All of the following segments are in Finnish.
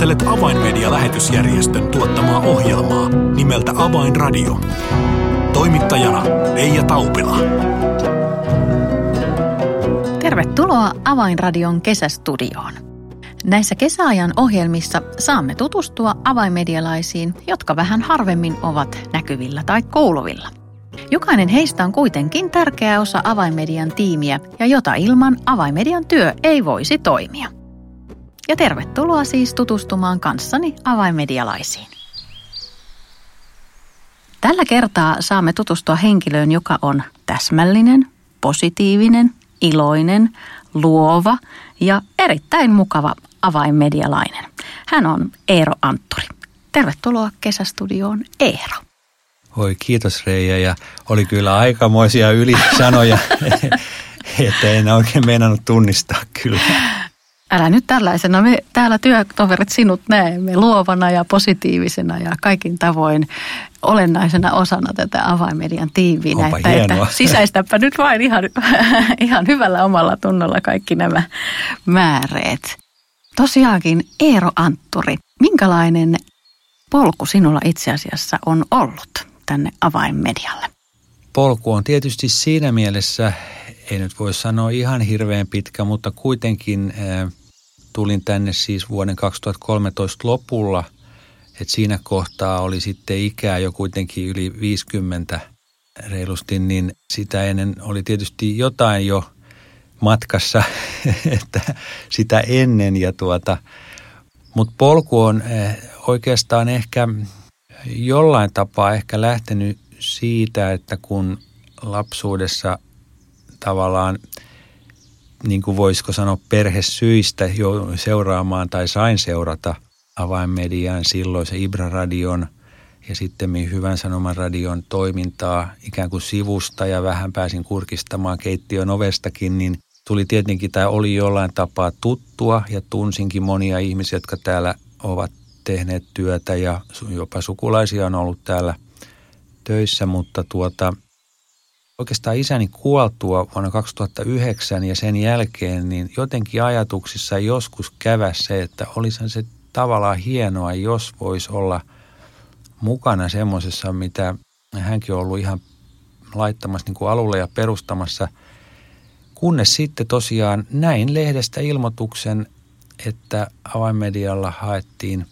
Kuuntelet Avainmedia-lähetysjärjestön tuottamaa ohjelmaa nimeltä Avainradio. Toimittajana Leija Taupila. Tervetuloa Avainradion kesästudioon. Näissä kesäajan ohjelmissa saamme tutustua avainmedialaisiin, jotka vähän harvemmin ovat näkyvillä tai kuuluvilla. Jokainen heistä on kuitenkin tärkeä osa avainmedian tiimiä ja jota ilman avainmedian työ ei voisi toimia. Ja tervetuloa siis tutustumaan kanssani avainmedialaisiin. Tällä kertaa saamme tutustua henkilöön, joka on täsmällinen, positiivinen, iloinen, luova ja erittäin mukava avainmedialainen. Hän on Eero Antturi. Tervetuloa kesästudioon Eero. Oi kiitos Reija ja oli kyllä aikamoisia ylisanoja, että en oikein meinannut tunnistaa kyllä. Älä nyt tällaisena. Me täällä työtoverit sinut näemme luovana ja positiivisena ja kaikin tavoin olennaisena osana tätä avainmedian tiiviinä. Onpa että, hienoa. että sisäistäpä nyt vain ihan, ihan hyvällä omalla tunnolla kaikki nämä määreet. Tosiaankin Eero Antturi, minkälainen polku sinulla itse asiassa on ollut tänne avainmedialle? Polku on tietysti siinä mielessä, ei nyt voi sanoa ihan hirveän pitkä, mutta kuitenkin äh, tulin tänne siis vuoden 2013 lopulla. että siinä kohtaa oli sitten ikää jo kuitenkin yli 50 reilusti, niin sitä ennen oli tietysti jotain jo matkassa, että sitä ennen ja tuota, mutta polku on äh, oikeastaan ehkä jollain tapaa ehkä lähtenyt siitä, että kun lapsuudessa tavallaan, niin kuin voisiko sanoa perhesyistä jo seuraamaan tai sain seurata avainmedian silloin se Ibra-radion ja sitten Hyvän Sanoman radion toimintaa ikään kuin sivusta ja vähän pääsin kurkistamaan keittiön ovestakin, niin tuli tietenkin tai oli jollain tapaa tuttua ja tunsinkin monia ihmisiä, jotka täällä ovat tehneet työtä ja jopa sukulaisia on ollut täällä töissä, mutta tuota, oikeastaan isäni kuoltua vuonna 2009 ja sen jälkeen, niin jotenkin ajatuksissa joskus kävä se, että olisi se tavallaan hienoa, jos voisi olla mukana semmoisessa, mitä hänkin on ollut ihan laittamassa niin kuin alulle ja perustamassa, kunnes sitten tosiaan näin lehdestä ilmoituksen, että avainmedialla haettiin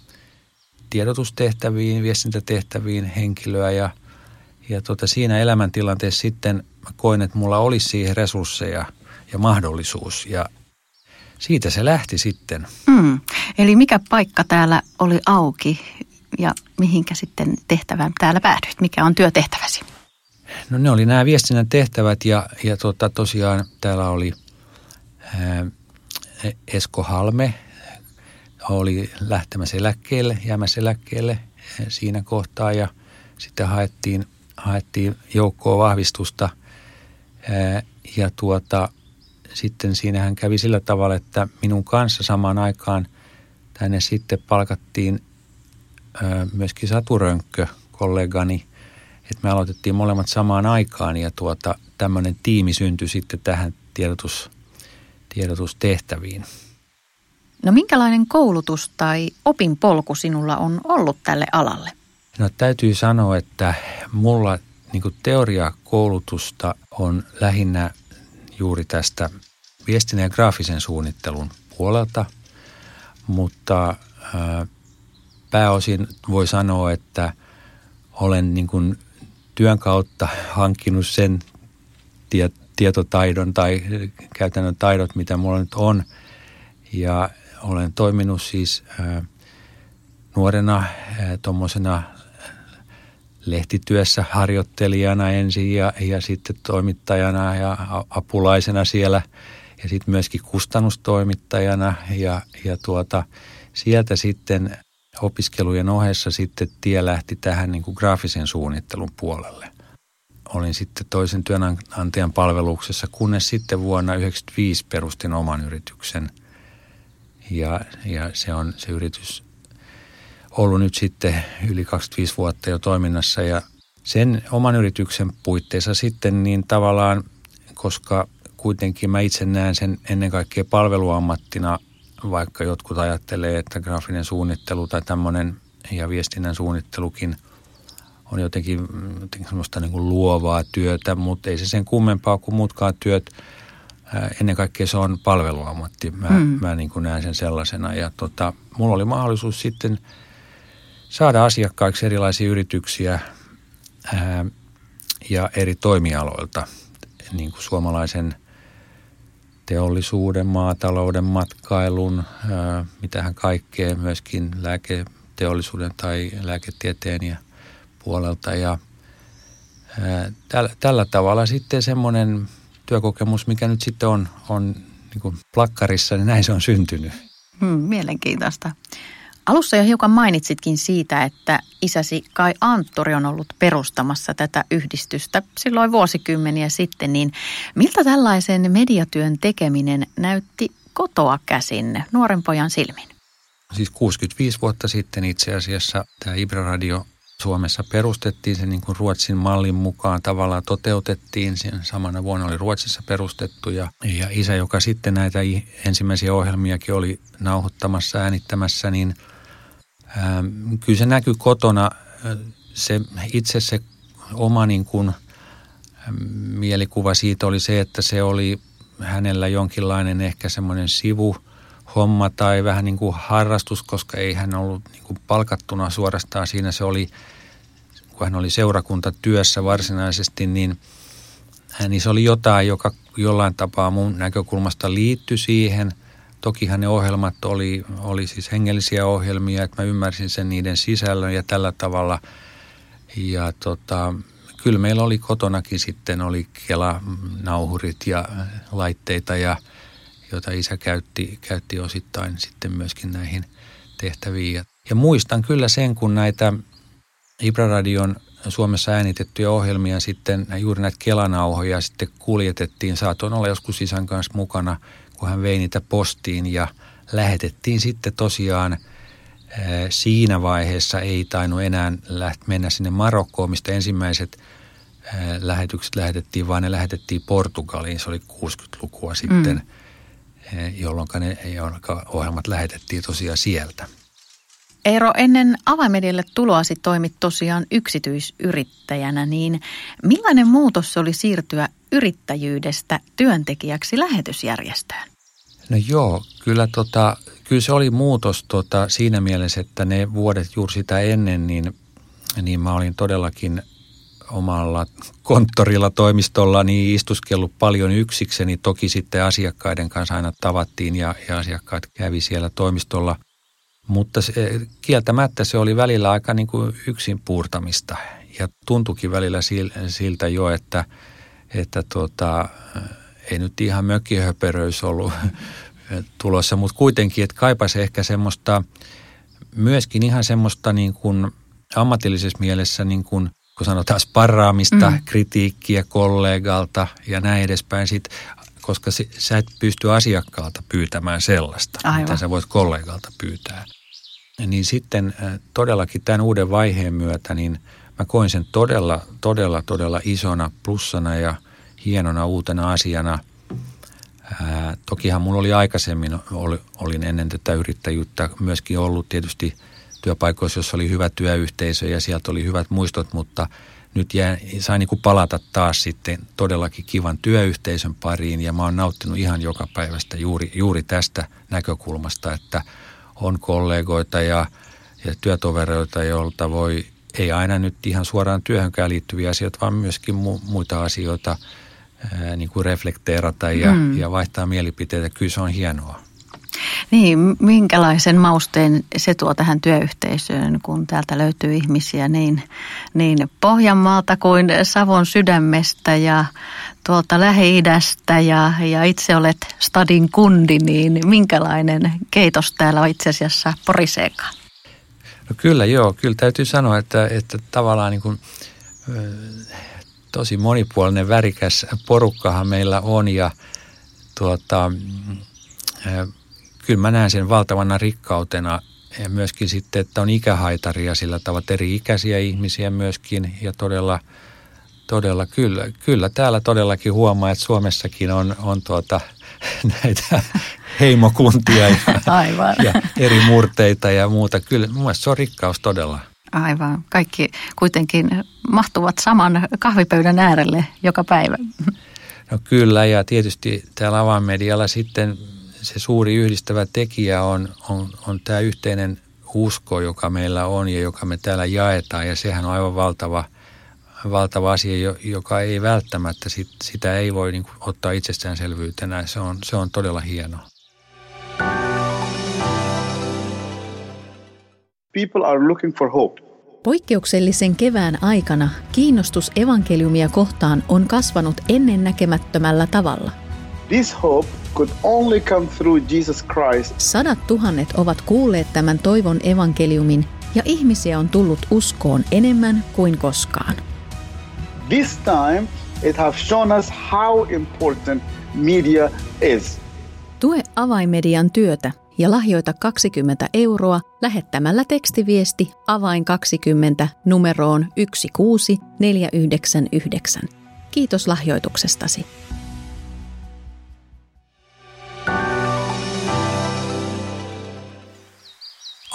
tiedotustehtäviin, viestintätehtäviin henkilöä ja – ja tota, siinä elämäntilanteessa sitten mä koin, että mulla olisi siihen resursseja ja mahdollisuus. Ja siitä se lähti sitten. Mm. Eli mikä paikka täällä oli auki ja mihinkä sitten tehtävään täällä päädyit? Mikä on työtehtäväsi? No ne oli nämä viestinnän tehtävät ja, ja tota, tosiaan täällä oli ää, Esko Halme, oli lähtemässä eläkkeelle, jäämässä eläkkeelle siinä kohtaa ja sitten haettiin haettiin joukkoa vahvistusta ja tuota, sitten siinähän kävi sillä tavalla, että minun kanssa samaan aikaan tänne sitten palkattiin myöskin Satu Rönkkö, kollegani, että me aloitettiin molemmat samaan aikaan ja tuota, tämmöinen tiimi syntyi sitten tähän tiedotus, tiedotustehtäviin. No minkälainen koulutus tai opinpolku sinulla on ollut tälle alalle? No täytyy sanoa, että mulla niin teoriakoulutusta on lähinnä juuri tästä viestinnän ja graafisen suunnittelun puolelta, mutta ää, pääosin voi sanoa, että olen niin kuin työn kautta hankkinut sen tie, tietotaidon tai käytännön taidot, mitä mulla nyt on. Ja olen toiminut siis ää, nuorena tuommoisena lehtityössä harjoittelijana ensin ja, ja sitten toimittajana ja apulaisena siellä ja sitten myöskin kustannustoimittajana ja, ja tuota, sieltä sitten opiskelujen ohessa sitten tie lähti tähän niin kuin graafisen suunnittelun puolelle. Olin sitten toisen työnantajan palveluksessa, kunnes sitten vuonna 1995 perustin oman yrityksen. Ja, ja se on se yritys ollut nyt sitten yli 25 vuotta jo toiminnassa ja sen oman yrityksen puitteissa sitten niin tavallaan, koska kuitenkin mä itse näen sen ennen kaikkea palveluammattina vaikka jotkut ajattelee, että graafinen suunnittelu tai tämmöinen ja viestinnän suunnittelukin on jotenkin, jotenkin semmoista niin kuin luovaa työtä, mutta ei se sen kummempaa kuin muutkaan työt. Ennen kaikkea se on palveluammatti. Mä, mm. mä niin kuin näen sen sellaisena. Ja tota, mulla oli mahdollisuus sitten saada asiakkaiksi erilaisia yrityksiä ää, ja eri toimialoilta, niin kuin suomalaisen – teollisuuden, maatalouden, matkailun, mitähän kaikkea, myöskin lääketeollisuuden tai lääketieteen ja puolelta. Ja tällä, tällä tavalla sitten semmoinen työkokemus, mikä nyt sitten on, on niin plakkarissa, niin näin se on syntynyt. Hmm, mielenkiintoista. Alussa jo hiukan mainitsitkin siitä, että isäsi Kai Anttori on ollut perustamassa tätä yhdistystä silloin vuosikymmeniä sitten, niin miltä tällaisen mediatyön tekeminen näytti kotoa käsin nuoren pojan silmin? Siis 65 vuotta sitten itse asiassa tämä Ibra Radio Suomessa perustettiin se niin kuin Ruotsin mallin mukaan tavallaan toteutettiin. Sen samana vuonna oli Ruotsissa perustettu ja, ja isä, joka sitten näitä ensimmäisiä ohjelmiakin oli nauhoittamassa, äänittämässä, niin – Ähm, kyllä se näkyy kotona. Äh, se, itse se oma niin kuin, ähm, mielikuva siitä oli se, että se oli hänellä jonkinlainen ehkä semmoinen sivu homma tai vähän niin kuin harrastus, koska ei hän ollut niin kuin palkattuna suorastaan siinä. Se oli, kun hän oli seurakuntatyössä varsinaisesti, niin, niin se oli jotain, joka jollain tapaa mun näkökulmasta liittyi siihen – Tokihan ne ohjelmat oli, oli siis hengellisiä ohjelmia, että mä ymmärsin sen niiden sisällön ja tällä tavalla. Ja tota, kyllä meillä oli kotonakin sitten oli Kela-nauhurit ja laitteita, ja, joita isä käytti, käytti osittain sitten myöskin näihin tehtäviin. Ja, muistan kyllä sen, kun näitä Ibra-radion Suomessa äänitettyjä ohjelmia sitten, juuri näitä Kelanauhoja sitten kuljetettiin. Saatoin olla joskus isän kanssa mukana – kun hän vei niitä postiin ja lähetettiin sitten tosiaan siinä vaiheessa ei tainnut enää mennä sinne Marokkoon, mistä ensimmäiset lähetykset lähetettiin, vaan ne lähetettiin Portugaliin. Se oli 60-lukua sitten, mm. jolloin ne jolloin ohjelmat lähetettiin tosiaan sieltä. Eero, ennen avaimedialle tuloasi toimit tosiaan yksityisyrittäjänä, niin millainen muutos oli siirtyä yrittäjyydestä työntekijäksi lähetysjärjestöön? No joo, kyllä, tota, kyllä se oli muutos tota, siinä mielessä, että ne vuodet juuri sitä ennen, niin, niin mä olin todellakin omalla konttorilla, toimistolla, niin istuskellut paljon yksikseni. Toki sitten asiakkaiden kanssa aina tavattiin ja, ja asiakkaat kävi siellä toimistolla. Mutta se, kieltämättä se oli välillä aika niin kuin yksin puurtamista. Ja tuntukin välillä siltä jo, että – että tota, ei nyt ihan mökkihöperöys ollut tulossa, mutta kuitenkin, että kaipasi ehkä semmoista, myöskin ihan semmoista niin kuin ammatillisessa mielessä niin kuin, kun sanotaan sparraamista, mm. kritiikkiä kollegalta ja näin edespäin, sit, koska sä et pysty asiakkaalta pyytämään sellaista, Aivan. mitä sä voit kollegalta pyytää. Niin sitten todellakin tämän uuden vaiheen myötä, niin – mä koin sen todella, todella, todella isona plussana ja hienona uutena asiana. Ää, tokihan mulla oli aikaisemmin, oli, olin ennen tätä yrittäjyyttä myöskin ollut tietysti työpaikoissa, jossa oli hyvä työyhteisö ja sieltä oli hyvät muistot, mutta nyt jää, sain niin palata taas sitten todellakin kivan työyhteisön pariin ja mä oon nauttinut ihan joka päivästä juuri, juuri tästä näkökulmasta, että on kollegoita ja, ja työtovereita, joilta voi ei aina nyt ihan suoraan työhönkään liittyviä asioita, vaan myöskin mu- muita asioita ää, niin kuin reflekteerata ja, mm. ja vaihtaa mielipiteitä. Kyllä se on hienoa. Niin, minkälaisen mausteen se tuo tähän työyhteisöön, kun täältä löytyy ihmisiä niin, niin Pohjanmaalta kuin Savon sydämestä ja tuolta Lähi-idästä ja, ja itse olet stadin kundi, niin minkälainen keitos täällä on itse asiassa poriseekaan? No kyllä joo, kyllä täytyy sanoa, että, että tavallaan niin kuin, tosi monipuolinen värikäs porukkahan meillä on ja tuota, kyllä mä näen sen valtavana rikkautena ja myöskin sitten, että on ikähaitaria sillä tavalla eri ikäisiä ihmisiä myöskin ja todella, todella kyllä, kyllä täällä todellakin huomaa, että Suomessakin on, on tuota, näitä heimokuntia ja, Aivan. ja eri murteita ja muuta. Kyllä mun mielestä se on rikkaus todella. Aivan. Kaikki kuitenkin mahtuvat saman kahvipöydän äärelle joka päivä. No kyllä, ja tietysti täällä avainmedialla sitten se suuri yhdistävä tekijä on, on, on tämä yhteinen usko, joka meillä on ja joka me täällä jaetaan. Ja sehän on aivan valtava, valtava asia, joka ei välttämättä, sit, sitä ei voi niin ottaa itsestäänselvyytenä. Se on, se on todella hienoa. People are looking for hope. Poikkeuksellisen kevään aikana kiinnostus evankeliumia kohtaan on kasvanut ennennäkemättömällä tavalla. This hope could only come through Jesus Christ. Sadat tuhannet ovat kuulleet tämän toivon evankeliumin ja ihmisiä on tullut uskoon enemmän kuin koskaan. This time it has shown us how important media is. Tue avaimedian työtä ja lahjoita 20 euroa lähettämällä tekstiviesti avain 20 numeroon 16499. Kiitos lahjoituksestasi.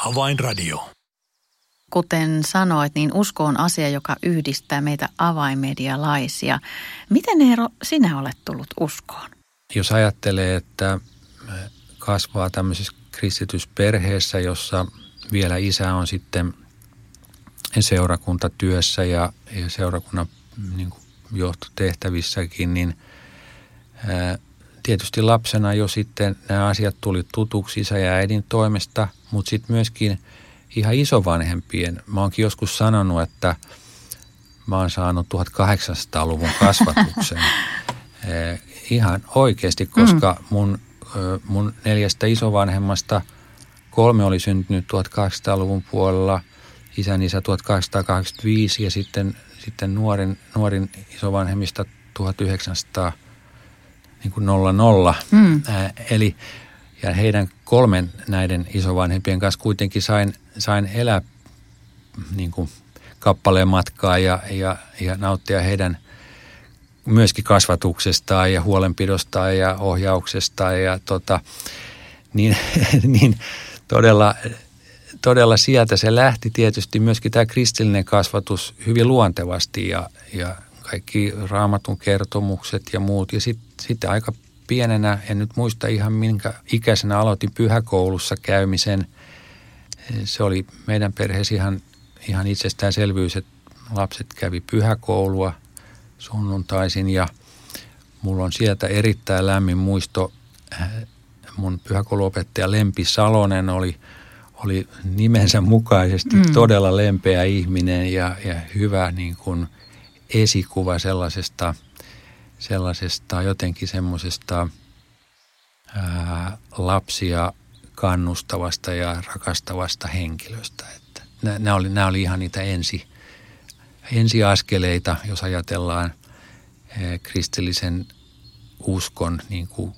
Avainradio. Kuten sanoit, niin usko on asia, joka yhdistää meitä avainmedialaisia. Miten Eero, sinä olet tullut uskoon? Jos ajattelee, että kasvaa tämmöisessä kristitysperheessä, jossa vielä isä on sitten seurakuntatyössä ja, ja seurakunnan niin kuin johtotehtävissäkin, niin ää, tietysti lapsena jo sitten nämä asiat tuli tutuksi isä ja äidin toimesta, mutta sitten myöskin ihan isovanhempien. Mä oonkin joskus sanonut, että mä oon saanut 1800-luvun kasvatuksen. ihan oikeasti, koska mm. mun mun neljästä isovanhemmasta kolme oli syntynyt 1800-luvun puolella, isän isä 1885 ja sitten, sitten nuorin, nuorin isovanhemmista 1900 niin kuin 00. Mm. Ää, eli ja heidän kolmen näiden isovanhempien kanssa kuitenkin sain, sain elää niin kuin kappaleen matkaa ja, ja, ja nauttia heidän myöskin kasvatuksesta ja huolenpidosta ja ohjauksesta ja tota, niin, niin todella, todella sieltä se lähti tietysti myöskin tämä kristillinen kasvatus hyvin luontevasti ja, ja kaikki raamatun kertomukset ja muut. Ja sitten sit aika pienenä, en nyt muista ihan minkä ikäisenä aloitin pyhäkoulussa käymisen. Se oli meidän perheessä ihan, ihan itsestäänselvyys, että lapset kävi pyhäkoulua – sunnuntaisin ja mulla on sieltä erittäin lämmin muisto. Äh, mun pyhäkouluopettaja Lempi Salonen oli, oli nimensä mukaisesti mm. todella lempeä ihminen ja, ja hyvä niin kuin esikuva sellaisesta, sellaisesta jotenkin semmoisesta lapsia kannustavasta ja rakastavasta henkilöstä. Että nämä, oli, nämä oli ihan niitä ensi, ensiaskeleita, jos ajatellaan kristillisen uskon niin kuin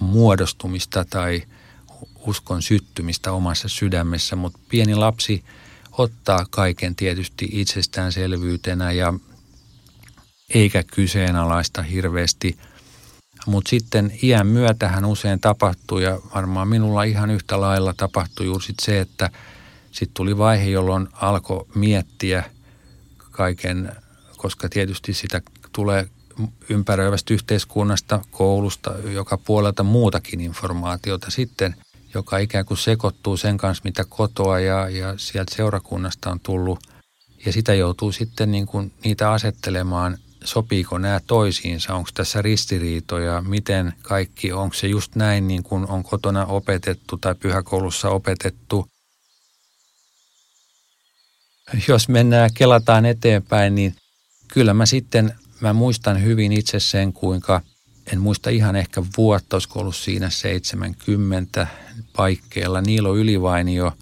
muodostumista tai uskon syttymistä omassa sydämessä, mutta pieni lapsi ottaa kaiken tietysti itsestäänselvyytenä ja eikä kyseenalaista hirveästi. Mutta sitten iän myötähän usein tapahtuu ja varmaan minulla ihan yhtä lailla tapahtui juuri sit se, että sitten tuli vaihe, jolloin alkoi miettiä – kaiken, koska tietysti sitä tulee ympäröivästä yhteiskunnasta, koulusta, joka puolelta muutakin informaatiota sitten, joka ikään kuin sekoittuu sen kanssa, mitä kotoa ja, ja sieltä seurakunnasta on tullut. Ja sitä joutuu sitten niin kuin niitä asettelemaan, sopiiko nämä toisiinsa, onko tässä ristiriitoja, miten kaikki, onko se just näin niin kuin on kotona opetettu tai pyhäkoulussa opetettu – jos mennään, kelataan eteenpäin, niin kyllä mä sitten, mä muistan hyvin itse sen, kuinka, en muista ihan ehkä vuotta, olisiko ollut siinä 70 paikkeilla. Niilo Ylivainio,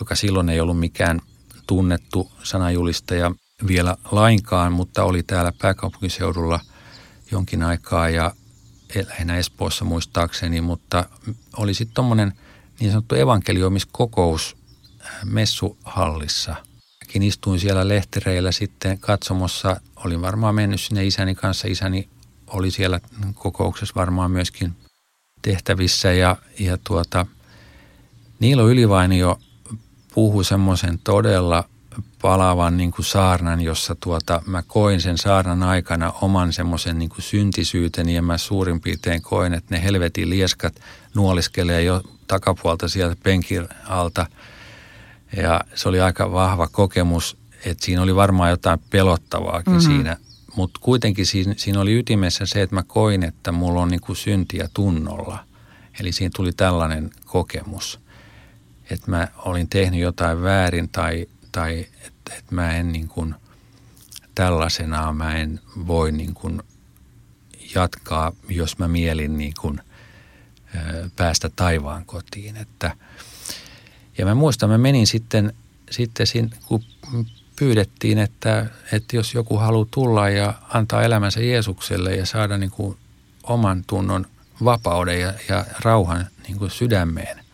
joka silloin ei ollut mikään tunnettu sanajulistaja vielä lainkaan, mutta oli täällä pääkaupunkiseudulla jonkin aikaa ja lähinnä Espoossa muistaakseni, mutta oli sitten tuommoinen niin sanottu evankelioimiskokous messuhallissa – Mäkin istuin siellä lehtereillä sitten katsomossa. Olin varmaan mennyt sinne isäni kanssa. Isäni oli siellä kokouksessa varmaan myöskin tehtävissä ja, ja tuota, Niilo Ylivainio puhui semmoisen todella palavan niin kuin saarnan, jossa tuota, mä koin sen saarnan aikana oman semmoisen niin kuin syntisyyteni ja mä suurin piirtein koin, että ne helvetin lieskat nuoliskelee jo takapuolta sieltä penkin alta. Ja se oli aika vahva kokemus, että siinä oli varmaan jotain pelottavaakin mm-hmm. siinä. Mutta kuitenkin siinä, siinä oli ytimessä se, että mä koin, että mulla on niin kuin syntiä tunnolla. Eli siinä tuli tällainen kokemus, että mä olin tehnyt jotain väärin tai, tai että, että mä en niin kuin, tällaisenaan mä en voi niin kuin jatkaa, jos mä mielin niin kuin – päästä taivaan kotiin. Että, ja mä muistan, mä menin sitten, sitten siinä, kun pyydettiin, että, että jos joku haluaa tulla ja antaa elämänsä Jeesukselle ja saada niin kuin oman tunnon vapauden ja, ja rauhan niin kuin sydämeen.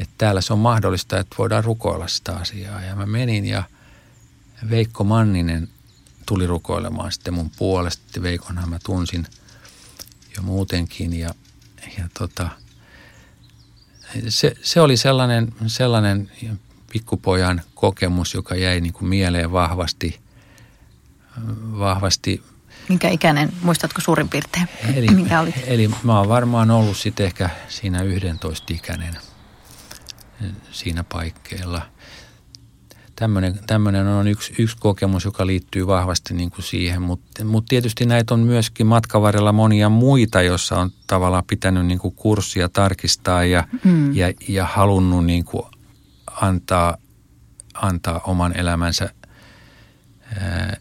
Että täällä se on mahdollista, että voidaan rukoilla sitä asiaa. Ja mä menin ja Veikko Manninen tuli rukoilemaan sitten mun puolesta. Veikonhan mä tunsin jo muutenkin ja ja tota, se, se oli sellainen, sellainen pikkupojan kokemus, joka jäi niin kuin mieleen vahvasti, vahvasti. Minkä ikäinen, muistatko suurin piirtein, eli, minkä oli? Eli mä oon varmaan ollut sitten ehkä siinä 11 ikäinen siinä paikkeilla – tämmöinen, tämmöinen on yksi, yksi kokemus, joka liittyy vahvasti niin kuin siihen, mutta mut tietysti näitä on myöskin matkavarrella monia muita, joissa on tavallaan pitänyt niin kuin kurssia tarkistaa ja, mm. ja, ja halunnut niin kuin antaa, antaa oman elämänsä ää,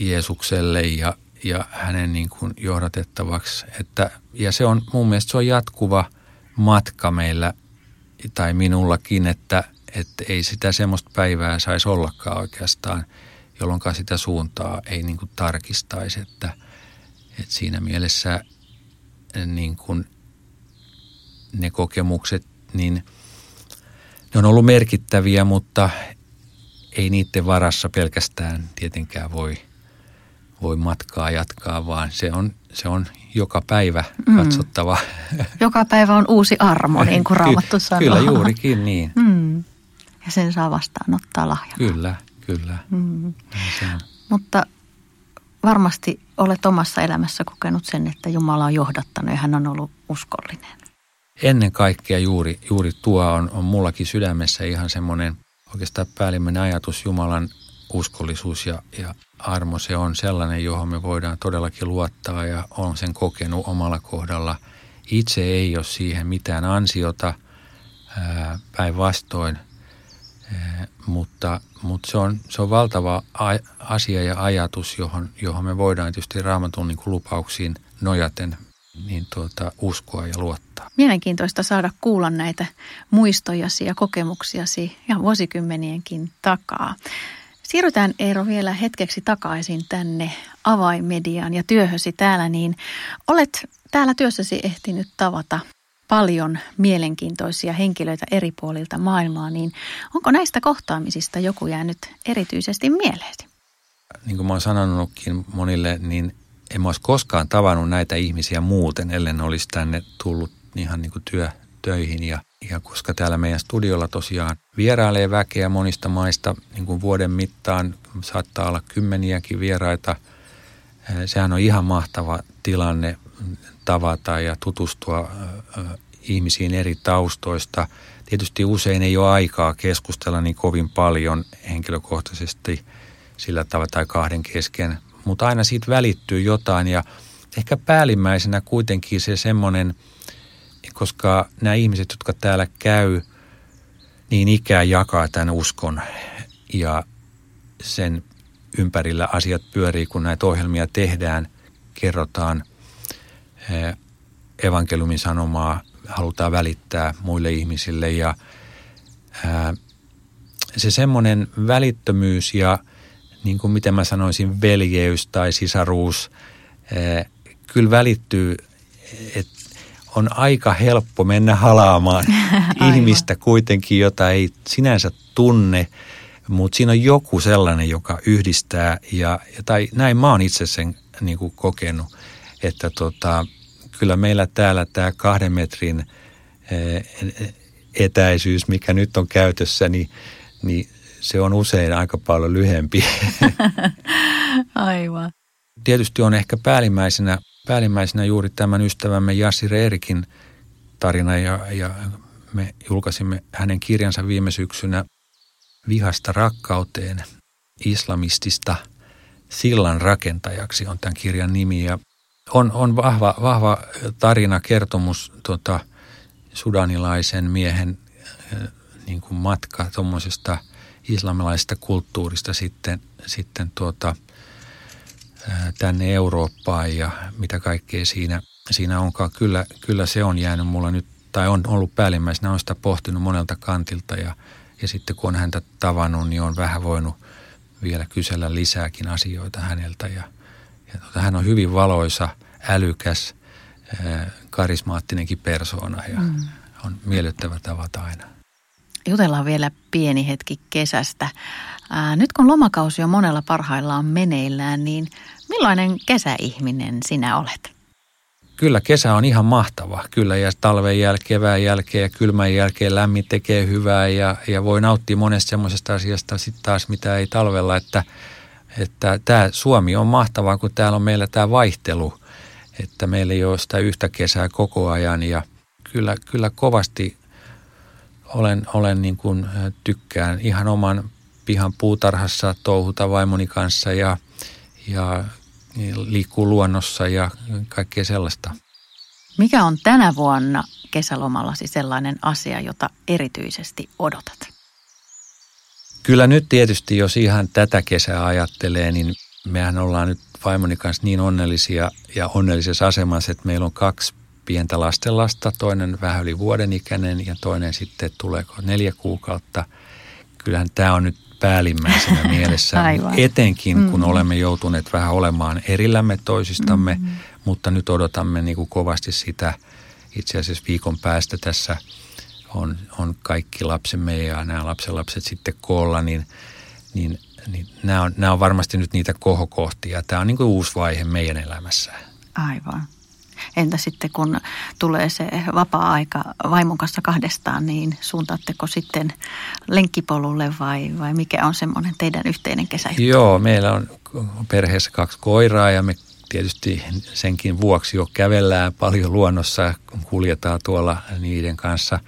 Jeesukselle ja, ja hänen niin kuin johdatettavaksi. Että, ja se on mun mielestä se on jatkuva matka meillä tai minullakin, että – että ei sitä semmoista päivää saisi ollakaan oikeastaan, jolloin sitä suuntaa ei niin kuin tarkistaisi, että, että siinä mielessä niin kuin ne kokemukset, niin ne on ollut merkittäviä, mutta ei niiden varassa pelkästään tietenkään voi, voi matkaa jatkaa, vaan se on, se on joka päivä mm. katsottava. Mm. Joka päivä on uusi armo, niin kuin Raamattu sanoo. Kyllä juurikin niin. Mm ja sen saa vastaanottaa lahjana. Kyllä, kyllä. Mm. Mutta varmasti olet omassa elämässä kokenut sen, että Jumala on johdattanut ja hän on ollut uskollinen. Ennen kaikkea juuri, juuri tuo on, on mullakin sydämessä ihan semmoinen oikeastaan päällimmäinen ajatus Jumalan uskollisuus ja, ja armo. Se on sellainen, johon me voidaan todellakin luottaa ja on sen kokenut omalla kohdalla. Itse ei ole siihen mitään ansiota, päinvastoin mutta, mutta se, on, se on valtava asia ja ajatus, johon, johon me voidaan tietysti raamatun niin lupauksiin nojaten niin tuota, uskoa ja luottaa. Mielenkiintoista saada kuulla näitä muistojasi ja kokemuksiasi ja vuosikymmenienkin takaa. Siirrytään Eero vielä hetkeksi takaisin tänne avaimediaan ja työhösi täällä, niin olet täällä työssäsi ehtinyt tavata paljon mielenkiintoisia henkilöitä eri puolilta maailmaa, niin onko näistä kohtaamisista joku jäänyt erityisesti mieleesi? Niin kuin mä oon sanonutkin monille, niin en mä olisi koskaan tavannut näitä ihmisiä muuten, ellen olisi tänne tullut ihan niin kuin työ, töihin. Ja, ja koska täällä meidän studiolla tosiaan vierailee väkeä monista maista niin kuin vuoden mittaan, saattaa olla kymmeniäkin vieraita. Sehän on ihan mahtava tilanne tavata ja tutustua ihmisiin eri taustoista. Tietysti usein ei ole aikaa keskustella niin kovin paljon henkilökohtaisesti sillä tavalla tai kahden kesken, mutta aina siitä välittyy jotain ja ehkä päällimmäisenä kuitenkin se semmoinen, koska nämä ihmiset, jotka täällä käy, niin ikään jakaa tämän uskon ja sen ympärillä asiat pyörii, kun näitä ohjelmia tehdään, kerrotaan – evankeliumin sanomaa halutaan välittää muille ihmisille ja ää, se semmoinen välittömyys ja niin kuin miten mä sanoisin veljeys tai sisaruus ää, kyllä välittyy, että on aika helppo mennä halaamaan ihmistä kuitenkin, jota ei sinänsä tunne, mutta siinä on joku sellainen, joka yhdistää ja, tai näin mä oon itse sen niin kuin kokenut, että tota, kyllä meillä täällä tämä kahden metrin etäisyys, mikä nyt on käytössä, niin, niin se on usein aika paljon lyhempi. Aivan. Tietysti on ehkä päällimmäisenä, päällimmäisenä juuri tämän ystävämme Jassi Reerikin tarina ja, ja me julkaisimme hänen kirjansa viime syksynä Vihasta rakkauteen islamistista sillan rakentajaksi on tämän kirjan nimi. Ja on, on vahva, vahva tarina, kertomus tuota, sudanilaisen miehen niin kuin matka tuommoisesta islamilaisesta kulttuurista sitten, sitten tuota, tänne Eurooppaan ja mitä kaikkea siinä, siinä onkaan. Kyllä, kyllä se on jäänyt mulla nyt, tai on ollut päällimmäisenä, on sitä pohtinut monelta kantilta ja, ja sitten kun on häntä tavannut, niin on vähän voinut vielä kysellä lisääkin asioita häneltä ja, ja tuota, hän on hyvin valoisa, älykäs, karismaattinenkin persoona ja mm. on miellyttävä tavata aina. Jutellaan vielä pieni hetki kesästä. Ää, nyt kun lomakausi on monella parhaillaan meneillään, niin millainen kesäihminen sinä olet? Kyllä kesä on ihan mahtava. Kyllä ja talven jälkeen, kevään jälkeen ja kylmän jälkeen lämmin tekee hyvää ja, ja voi nauttia monesta semmoisesta asiasta sitten taas, mitä ei talvella. Että, että tämä Suomi on mahtavaa, kun täällä on meillä tämä vaihtelu, että meillä ei ole sitä yhtä kesää koko ajan ja kyllä, kyllä kovasti olen, olen niin kuin tykkään ihan oman pihan puutarhassa touhuta vaimoni kanssa ja, ja liikkuu luonnossa ja kaikkea sellaista. Mikä on tänä vuonna kesälomallasi sellainen asia, jota erityisesti odotat? Kyllä nyt tietysti, jos ihan tätä kesää ajattelee, niin mehän ollaan nyt vaimoni kanssa niin onnellisia ja onnellisessa asemassa, että meillä on kaksi pientä lastenlasta, toinen vähän yli vuoden ikäinen ja toinen sitten tuleeko neljä kuukautta. Kyllähän tämä on nyt päällimmäisenä mielessä, Aivan. etenkin kun mm. olemme joutuneet vähän olemaan erillämme toisistamme, mm. mutta nyt odotamme niin kuin kovasti sitä itse asiassa viikon päästä tässä on, on kaikki lapsemme ja nämä lapsenlapset sitten koolla, niin, niin, niin nämä, on, nämä on varmasti nyt niitä kohokohtia. Tämä on niin kuin uusi vaihe meidän elämässä. Aivan. Entä sitten kun tulee se vapaa-aika vaimon kanssa kahdestaan, niin suuntaatteko sitten lenkkipolulle vai, vai mikä on semmoinen teidän yhteinen kesä? Joo, meillä on perheessä kaksi koiraa ja me tietysti senkin vuoksi jo kävellään paljon luonnossa ja kuljetaan tuolla niiden kanssa.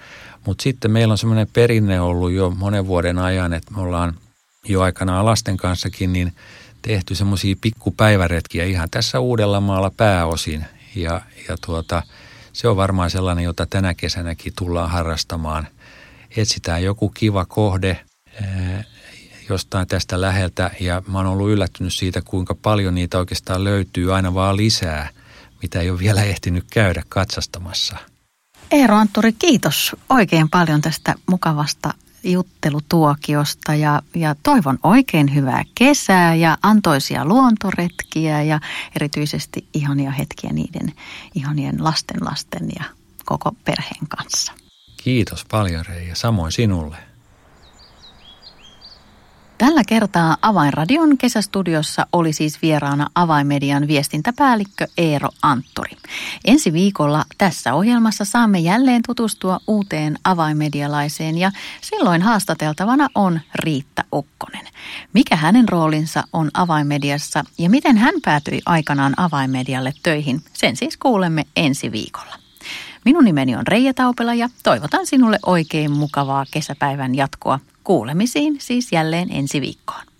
Mutta sitten meillä on semmoinen perinne ollut jo monen vuoden ajan, että me ollaan jo aikanaan lasten kanssakin niin tehty semmoisia pikkupäiväretkiä ihan tässä Uudellamaalla pääosin. Ja, ja tuota, se on varmaan sellainen, jota tänä kesänäkin tullaan harrastamaan. Etsitään joku kiva kohde ää, jostain tästä läheltä ja mä oon ollut yllättynyt siitä, kuinka paljon niitä oikeastaan löytyy aina vaan lisää, mitä ei ole vielä ehtinyt käydä katsastamassa. Eero Antturi, kiitos oikein paljon tästä mukavasta juttelutuokiosta ja, ja toivon oikein hyvää kesää ja antoisia luontoretkiä ja erityisesti ihania hetkiä niiden ihanien lasten lasten ja koko perheen kanssa. Kiitos paljon Reija, samoin sinulle. Tällä kertaa Avainradion kesästudiossa oli siis vieraana Avainmedian viestintäpäällikkö Eero Antturi. Ensi viikolla tässä ohjelmassa saamme jälleen tutustua uuteen avainmedialaiseen ja silloin haastateltavana on Riitta Okkonen. Mikä hänen roolinsa on avainmediassa ja miten hän päätyi aikanaan avainmedialle töihin, sen siis kuulemme ensi viikolla. Minun nimeni on Reija Taupela ja toivotan sinulle oikein mukavaa kesäpäivän jatkoa Kuulemisiin siis jälleen ensi viikkoon.